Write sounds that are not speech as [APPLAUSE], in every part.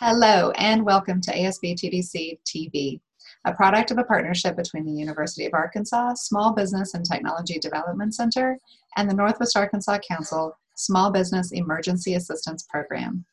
Hello, and welcome to ASB TDC TV, a product of a partnership between the University of Arkansas Small Business and Technology Development Center and the Northwest Arkansas Council Small Business Emergency Assistance Program.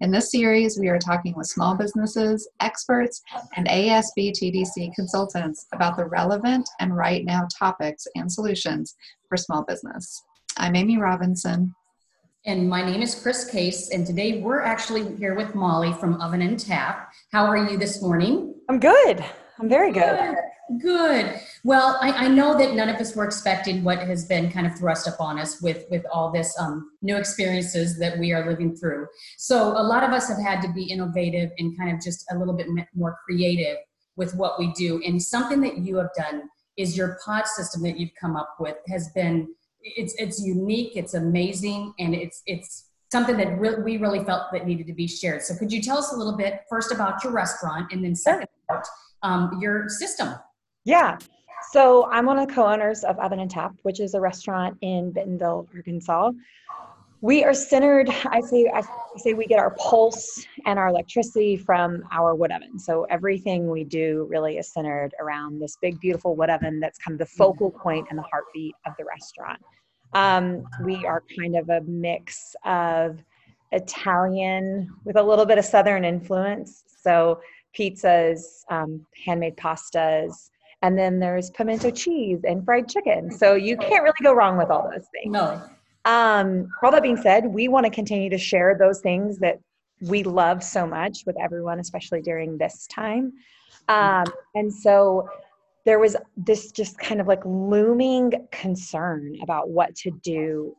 In this series, we are talking with small businesses, experts, and ASB TDC consultants about the relevant and right now topics and solutions for small business. I'm Amy Robinson, and my name is Chris Case, and today we're actually here with Molly from Oven and Tap. How are you this morning? I'm good. I'm very good. Good. good. Well, I, I, know that none of us were expecting what has been kind of thrust upon us with with all this um, new experiences that we are living through. So a lot of us have had to be innovative and kind of just a little bit more creative with what we do. And something that you have done is your pod system that you've come up with has been it's it's unique, it's amazing, and it's it's something that re- we really felt that needed to be shared. So, could you tell us a little bit first about your restaurant, and then second about um, your system? Yeah. So I'm one of the co-owners of Oven and Tap, which is a restaurant in Bentonville, Arkansas. We are centered. I say I say we get our pulse and our electricity from our wood oven. So everything we do really is centered around this big, beautiful wood oven. That's kind of the focal point and the heartbeat of the restaurant. Um, we are kind of a mix of Italian with a little bit of Southern influence. So pizzas, um, handmade pastas, and then there's pimento cheese and fried chicken. So you can't really go wrong with all those things. No. Um, all that being said, we want to continue to share those things that we love so much with everyone, especially during this time. Um, and so there was this just kind of like looming concern about what to do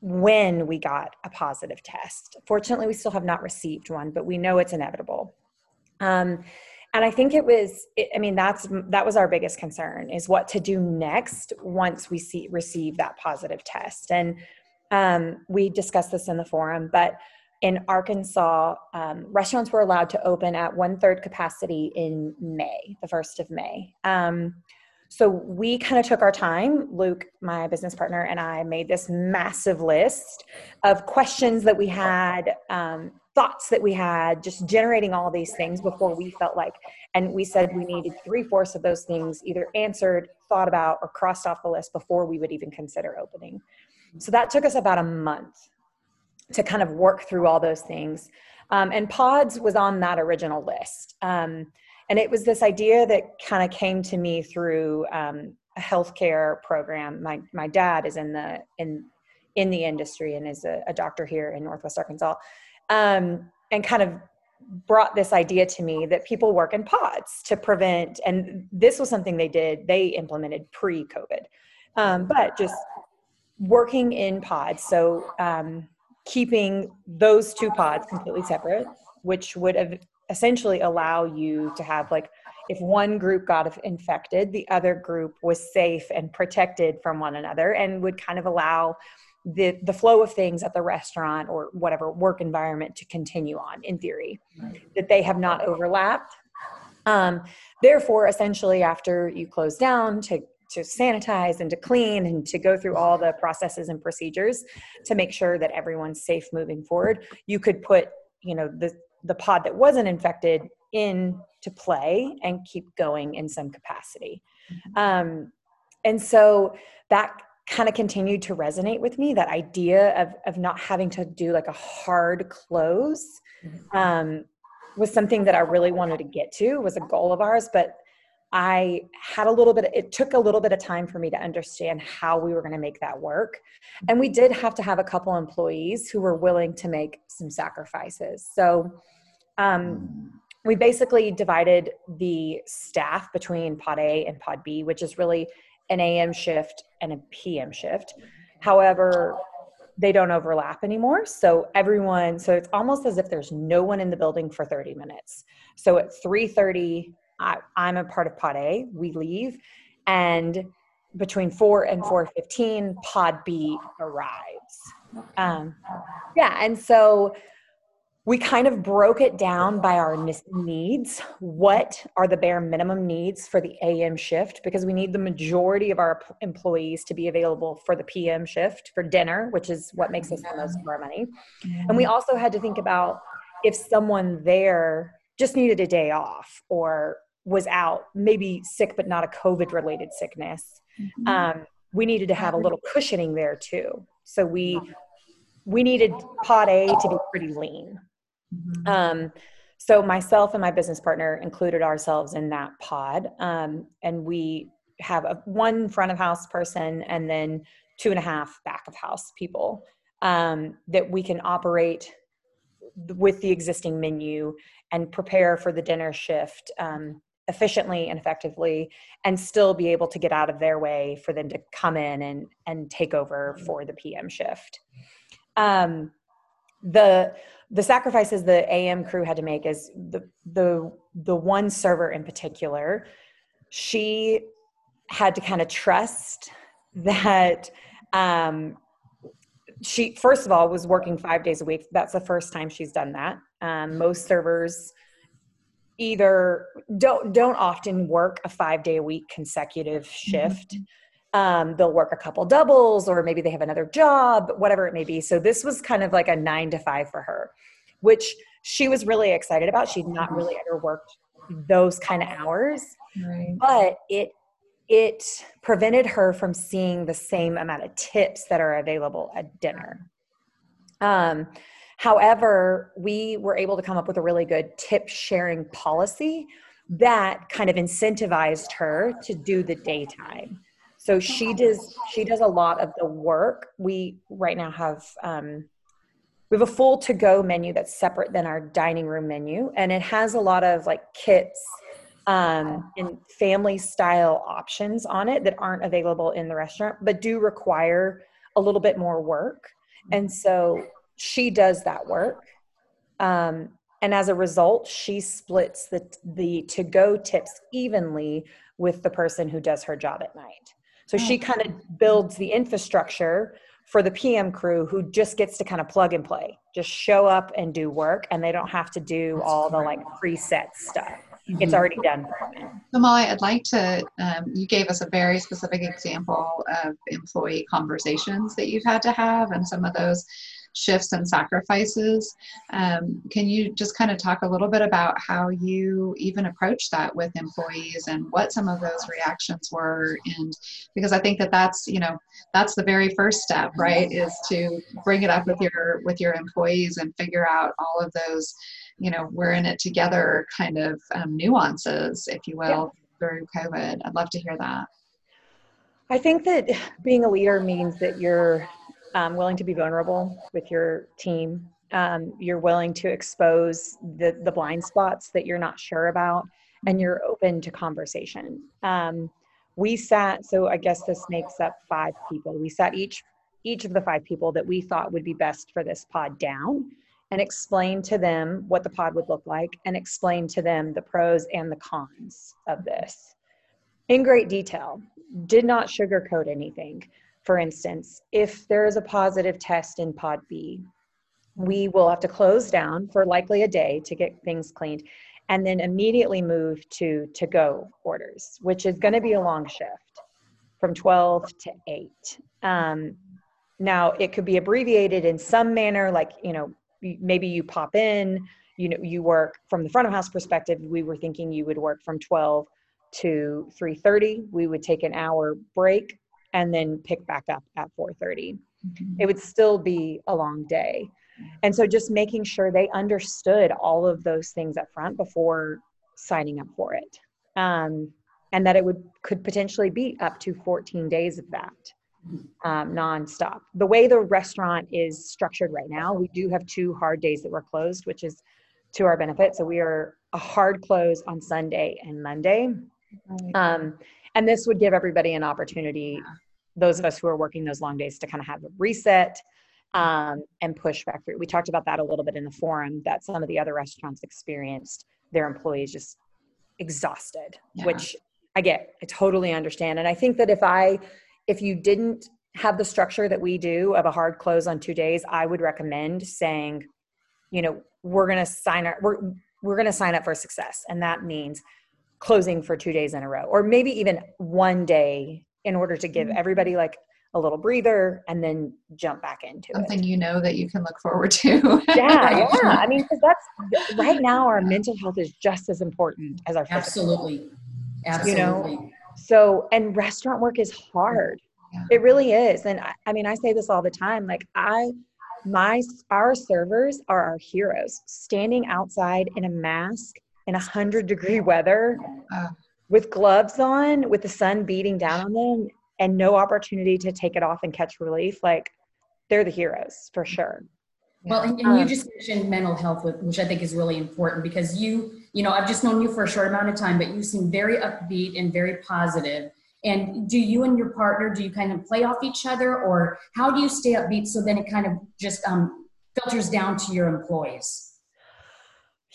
when we got a positive test. Fortunately, we still have not received one, but we know it's inevitable. Um, and I think it was, I mean, that's that was our biggest concern is what to do next once we see receive that positive test. And um, we discussed this in the forum, but in Arkansas, um, restaurants were allowed to open at one third capacity in May, the 1st of May. Um, so we kind of took our time. Luke, my business partner, and I made this massive list of questions that we had, um, thoughts that we had, just generating all these things before we felt like, and we said we needed three fourths of those things either answered, thought about, or crossed off the list before we would even consider opening. So that took us about a month to kind of work through all those things. Um, and pods was on that original list. Um, and it was this idea that kind of came to me through um, a healthcare program. My, my dad is in the, in, in the industry and is a, a doctor here in Northwest Arkansas. Um, and kind of brought this idea to me that people work in pods to prevent, and this was something they did, they implemented pre COVID, um, but just working in pods. So, um, keeping those two pods completely separate, which would have essentially allow you to have like if one group got infected, the other group was safe and protected from one another and would kind of allow the the flow of things at the restaurant or whatever work environment to continue on in theory that they have not overlapped. Um, therefore essentially after you close down to to sanitize and to clean and to go through all the processes and procedures to make sure that everyone's safe moving forward you could put you know the the pod that wasn't infected in to play and keep going in some capacity. Mm-hmm. um, and so that kind of continued to resonate with me that idea of of not having to do like a hard close mm-hmm. um, was something that i really wanted to get to was a goal of ours but I had a little bit, it took a little bit of time for me to understand how we were going to make that work. And we did have to have a couple employees who were willing to make some sacrifices. So um, we basically divided the staff between pod A and pod B, which is really an AM shift and a PM shift. However, they don't overlap anymore. So everyone, so it's almost as if there's no one in the building for 30 minutes. So at 3:30 I, I'm a part of Pod A. We leave, and between four and four fifteen, Pod B arrives. Um, yeah, and so we kind of broke it down by our needs. What are the bare minimum needs for the AM shift? Because we need the majority of our employees to be available for the PM shift for dinner, which is what makes us the most of our money. And we also had to think about if someone there just needed a day off or was out, maybe sick but not a COVID related sickness, mm-hmm. um, we needed to have a little cushioning there too. So we we needed pod A to be pretty lean. Mm-hmm. Um, so myself and my business partner included ourselves in that pod, um, and we have a one front of house person and then two and a half back of house people um, that we can operate with the existing menu and prepare for the dinner shift um, efficiently and effectively and still be able to get out of their way for them to come in and and take over for the pm shift. Um, the the sacrifices the am crew had to make is the the the one server in particular she had to kind of trust that um, she first of all was working five days a week. That's the first time she's done that. Um, most servers either don't don't often work a five day a week consecutive shift. mm-hmm. Um, they'll work a couple doubles or maybe they have another job whatever it may be so this was kind of like a nine to five for her which she was really excited about she'd not really ever worked those kind of hours right. but it it prevented her from seeing the same amount of tips that are available at dinner um, However, we were able to come up with a really good tip sharing policy that kind of incentivized her to do the daytime. So she does she does a lot of the work. We right now have um, we have a full to go menu that's separate than our dining room menu, and it has a lot of like kits um, and family style options on it that aren't available in the restaurant, but do require a little bit more work. And so she does that work. Um, and as a result, she splits the, the to go tips evenly with the person who does her job at night. So she oh. kind of builds the infrastructure for the PM crew who just gets to kind of plug and play, just show up and do work, and they don't have to do all the like preset stuff. Mm-hmm. It's already done for them. So Molly, I'd like to. Um, you gave us a very specific example of employee conversations that you've had to have, and some of those shifts and sacrifices. Um, can you just kind of talk a little bit about how you even approach that with employees and what some of those reactions were? And because I think that that's you know that's the very first step, right? Is to bring it up with your with your employees and figure out all of those you know we're in it together kind of um, nuances, if you will, yeah. through COVID. I'd love to hear that. I think that being a leader means that you're um, willing to be vulnerable with your team. Um, you're willing to expose the, the blind spots that you're not sure about, and you're open to conversation. Um, we sat, so I guess this makes up five people. We sat each each of the five people that we thought would be best for this pod down and explained to them what the pod would look like and explained to them the pros and the cons of this in great detail. Did not sugarcoat anything. For instance, if there is a positive test in pod B, we will have to close down for likely a day to get things cleaned and then immediately move to to go orders, which is going to be a long shift from 12 to 8. Um, now, it could be abbreviated in some manner, like, you know, maybe you pop in, you know, you work from the front of house perspective. We were thinking you would work from 12 to 3.30. We would take an hour break and then pick back up at 4.30 mm-hmm. it would still be a long day. And so just making sure they understood all of those things up front before signing up for it. Um, and that it would could potentially be up to 14 days of that um, nonstop. The way the restaurant is structured right now we do have two hard days that we're closed which is to our benefit. So we are a hard close on sunday and monday um, and this would give everybody an opportunity those of us who are working those long days to kind of have a reset um, and push back through. We talked about that a little bit in the forum that some of the other restaurants experienced their employees just exhausted yeah. which i get i totally understand. And i think that if i if you didn't have the structure that we do of a hard close on two days i would recommend saying you know we're going to sign up we're we're going to sign up for success. And that means closing for two days in a row or maybe even one day in order to give mm-hmm. everybody like a little breather, and then jump back into it. Something it. you know that you can look forward to. [LAUGHS] Yeah, yeah. I mean, because that's right now our mental health is just as important as our physical. Absolutely. You know, So, and restaurant work is hard. Yeah. It really is. And I, I mean, I say this all the time. Like I, my, our servers are our heroes standing outside in a mask in a hundred degree weather Uh. with gloves on, with the sun beating down on them and no opportunity to take it off and catch relief. Like they're the heroes for sure. Well, and, and you Um, just mentioned mental health, which- which I think is really important because you, you know, I've just known you for a short amount of time, but you seem very upbeat and very positive. And do you and your partner, do you kind of play off each other or how do you stay upbeat so then it kind of just um, filters down to your employees?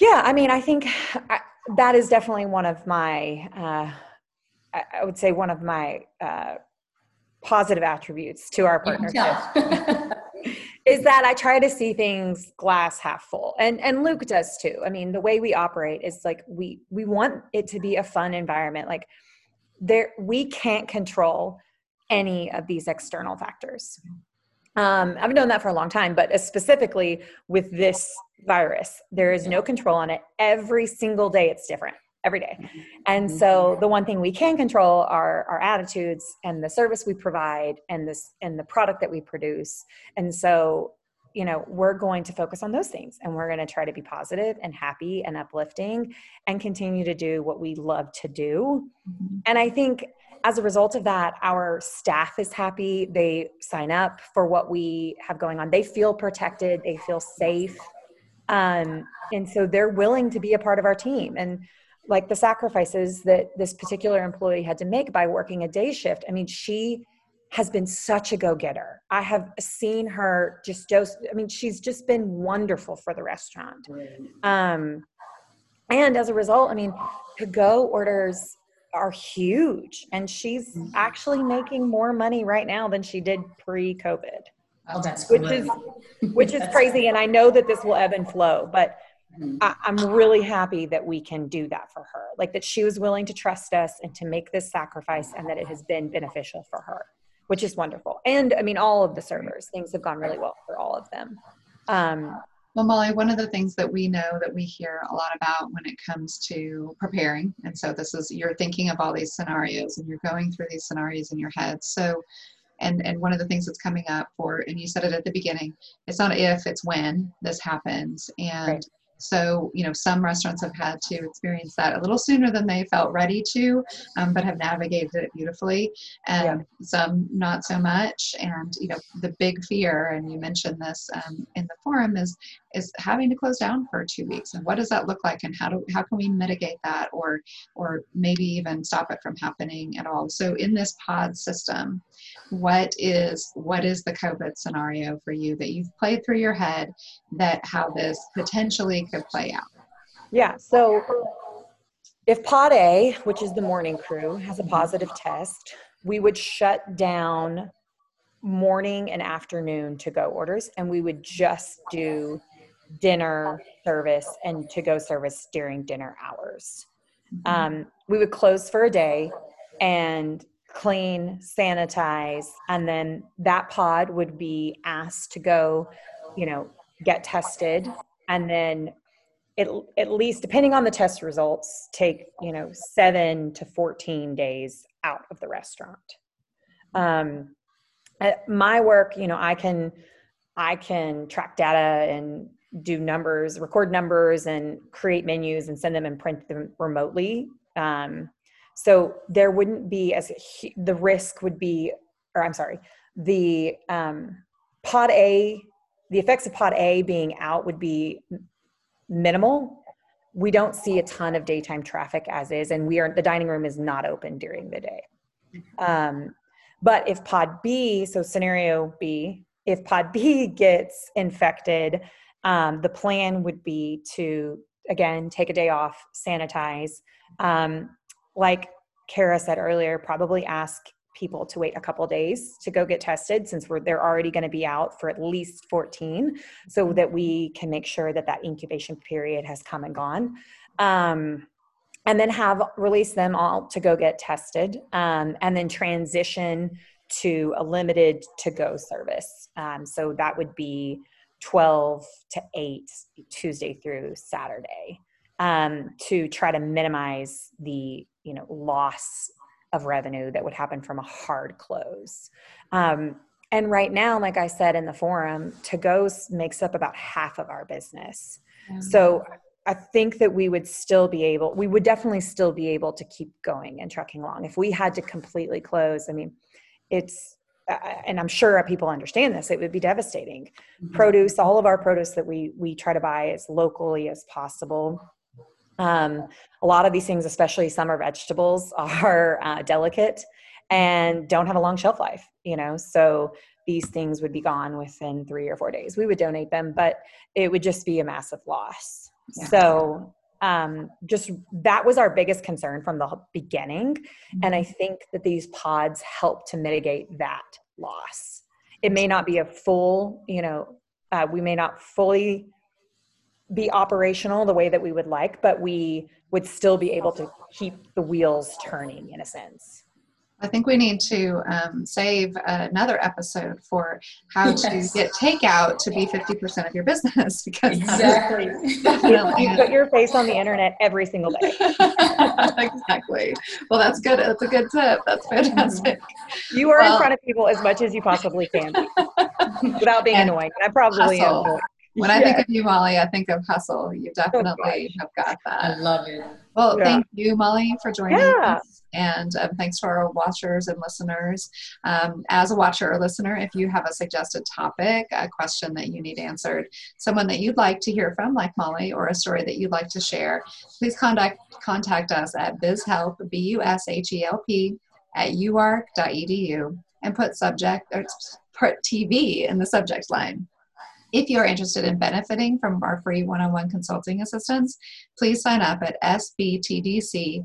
Yeah, I mean, I think [SIGHS] I, that is definitely one of my, uh, I, I would say one of my uh, positive attributes to our partnership. [LAUGHS] is that I try to see things glass half full, and and Luke does too. I mean, the way we operate is like we we want it to be a fun environment. Like there, we can't control any of these external factors. Um, I've known that for a long time, but specifically with this virus, there is no control on it. Every single day, it's different. Every day. And so the one thing we can control are our attitudes and the service we provide and this and the product that we produce. And so, you know, we're going to focus on those things and we're going to try to be positive and happy and uplifting and continue to do what we love to do. Mhm. And I think as a result of that, our staff is happy. They sign up for what we have going on. They feel protected, they feel safe. Um, and so they're willing to be a part of our team. And like the sacrifices that this particular employee had to make by working a day shift, I mean, she has been such a go getter. I have seen her just, just, I mean, she's just been wonderful for the restaurant. Um, and as a result, I mean, to go orders are huge, and she's Mhm. actually making more money right now than she did pre-COVID, Oh, that's which great. is [LAUGHS] which is crazy. And I know that this will ebb and flow, but Mhm. I, I'm really happy that we can do that for her. Like that she was willing to trust us and to make this sacrifice, and that it has been beneficial for her, which is wonderful. And I mean, all of the servers, things have gone really well for all of them. Um, Well, Molly, one of the things that we know that we hear a lot about when it comes to preparing, and so this is you're thinking of all these scenarios and you're going through these scenarios in your head. So, and and one of the things that's coming up for, and you said it at the beginning, it's not if, it's when this happens, and. Right. So, you know, some restaurants have had to experience that a little sooner than they felt ready to, um, but have navigated it beautifully. And some not so much. And, you know, the big fear, and you mentioned this um, in the forum, is is having to close down for two weeks. And what does that look like? And how do how can we mitigate that or or maybe even stop it from happening at all? So in this pod system what is what is the covid scenario for you that you've played through your head that how this potentially could play out? Yeah. So if pod A, which is the morning crew, has a mm-hmm. positive test, we would shut down morning and afternoon to go orders and we would just do dinner service and to go service during dinner hours. Um, we would close for a day and clean, sanitize, and then that pod would be asked to go, you know, get tested. And then it, at least depending on the test results take you know 7 to 14 days out of the restaurant. Um, my work you know i can i can track data and do numbers record numbers and create menus and send them and print them remotely um, so there wouldn't be as the risk would be or i'm sorry the um, pod a the effects of pod a being out would be minimal. We don't see a ton of daytime traffic as is, and we are the dining room is not open during the day. Um, but if pod B, so scenario B, if pod B [LAUGHS] gets infected, um, the plan would be to again take a day off, sanitize. Um, like Kara said earlier, probably ask people to wait a couple days to go get tested since we're they're already going to be out for at least 14 so that we can make sure that that incubation period has come and gone um, and then have release them all to go get tested um, and then transition to a limited to go service. Um, so that would be 12 to 8 Tuesday through Saturday um, to try to minimize the you know loss of revenue that would happen from a hard close. Um, and right now, like I said in the forum, to makes up about half of our business. Yeah. So I think that we would still be able, we would definitely still be able to keep going and trucking along. If we had to completely close, I mean, it's, and I'm sure people understand this, it would be devastating. Mm-hmm. Produce, all of our produce that we we try to buy as locally as possible. Um, a lot of these things, especially summer vegetables, [LAUGHS] are uh, delicate and don't have a long shelf life. You know, so these things would be gone within three or four days. We would donate them, but it would just be a massive loss. Yeah. So um, just that was our biggest concern from the beginning. And I mm-hmm. think that these pods help to mitigate that loss. It may not be a full, you know, uh, we may not fully be operational the way that we would like, but we would still be able to keep the wheels turning in a sense. I think we need to um, save another episode for how yes. to get takeout to be 50% of your business [LAUGHS] because exactly. you put your face on the internet every single day. [LAUGHS] exactly. Well, that's good. That's a good tip. That's [LAUGHS] fantastic. You are well, in front of people as much as you possibly can without being annoying. I probably hustle. am. When I think of you, Molly, I think of hustle. You definitely have got that. I love it. Well, yeah. thank you, Molly, for joining yeah. us. And um, thanks to our watchers and listeners. Um, as a watcher or listener, if you have a suggested topic, a question that you need answered, someone that you'd like to hear from, like Molly, or a story that you'd like to share, please contact, contact us at bizhelp, B U S H E L P, at uark.edu and put subject or put TV in the subject line. If you're interested in benefiting from our free one on one consulting assistance, please sign up at sbtdc.uark.edu.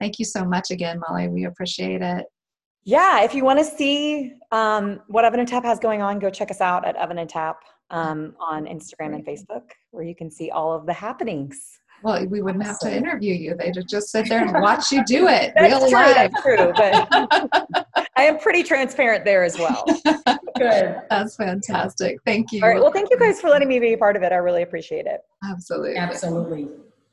Thank you so much again, Molly. We appreciate it. Yeah, if you want to see um, what Oven and Tap has going on, go check us out at Oven and Tap um, on Instagram and Facebook, where you can see all of the happenings. Well, we wouldn't have to interview you. They'd just sit there and watch you do it. [LAUGHS] that's real true, live. That's true. But [LAUGHS] I am pretty transparent there as well. [LAUGHS] Good. That's fantastic. Thank you. All right. Well, thank you guys for letting me be a part of it. I really appreciate it. Absolutely. Absolutely.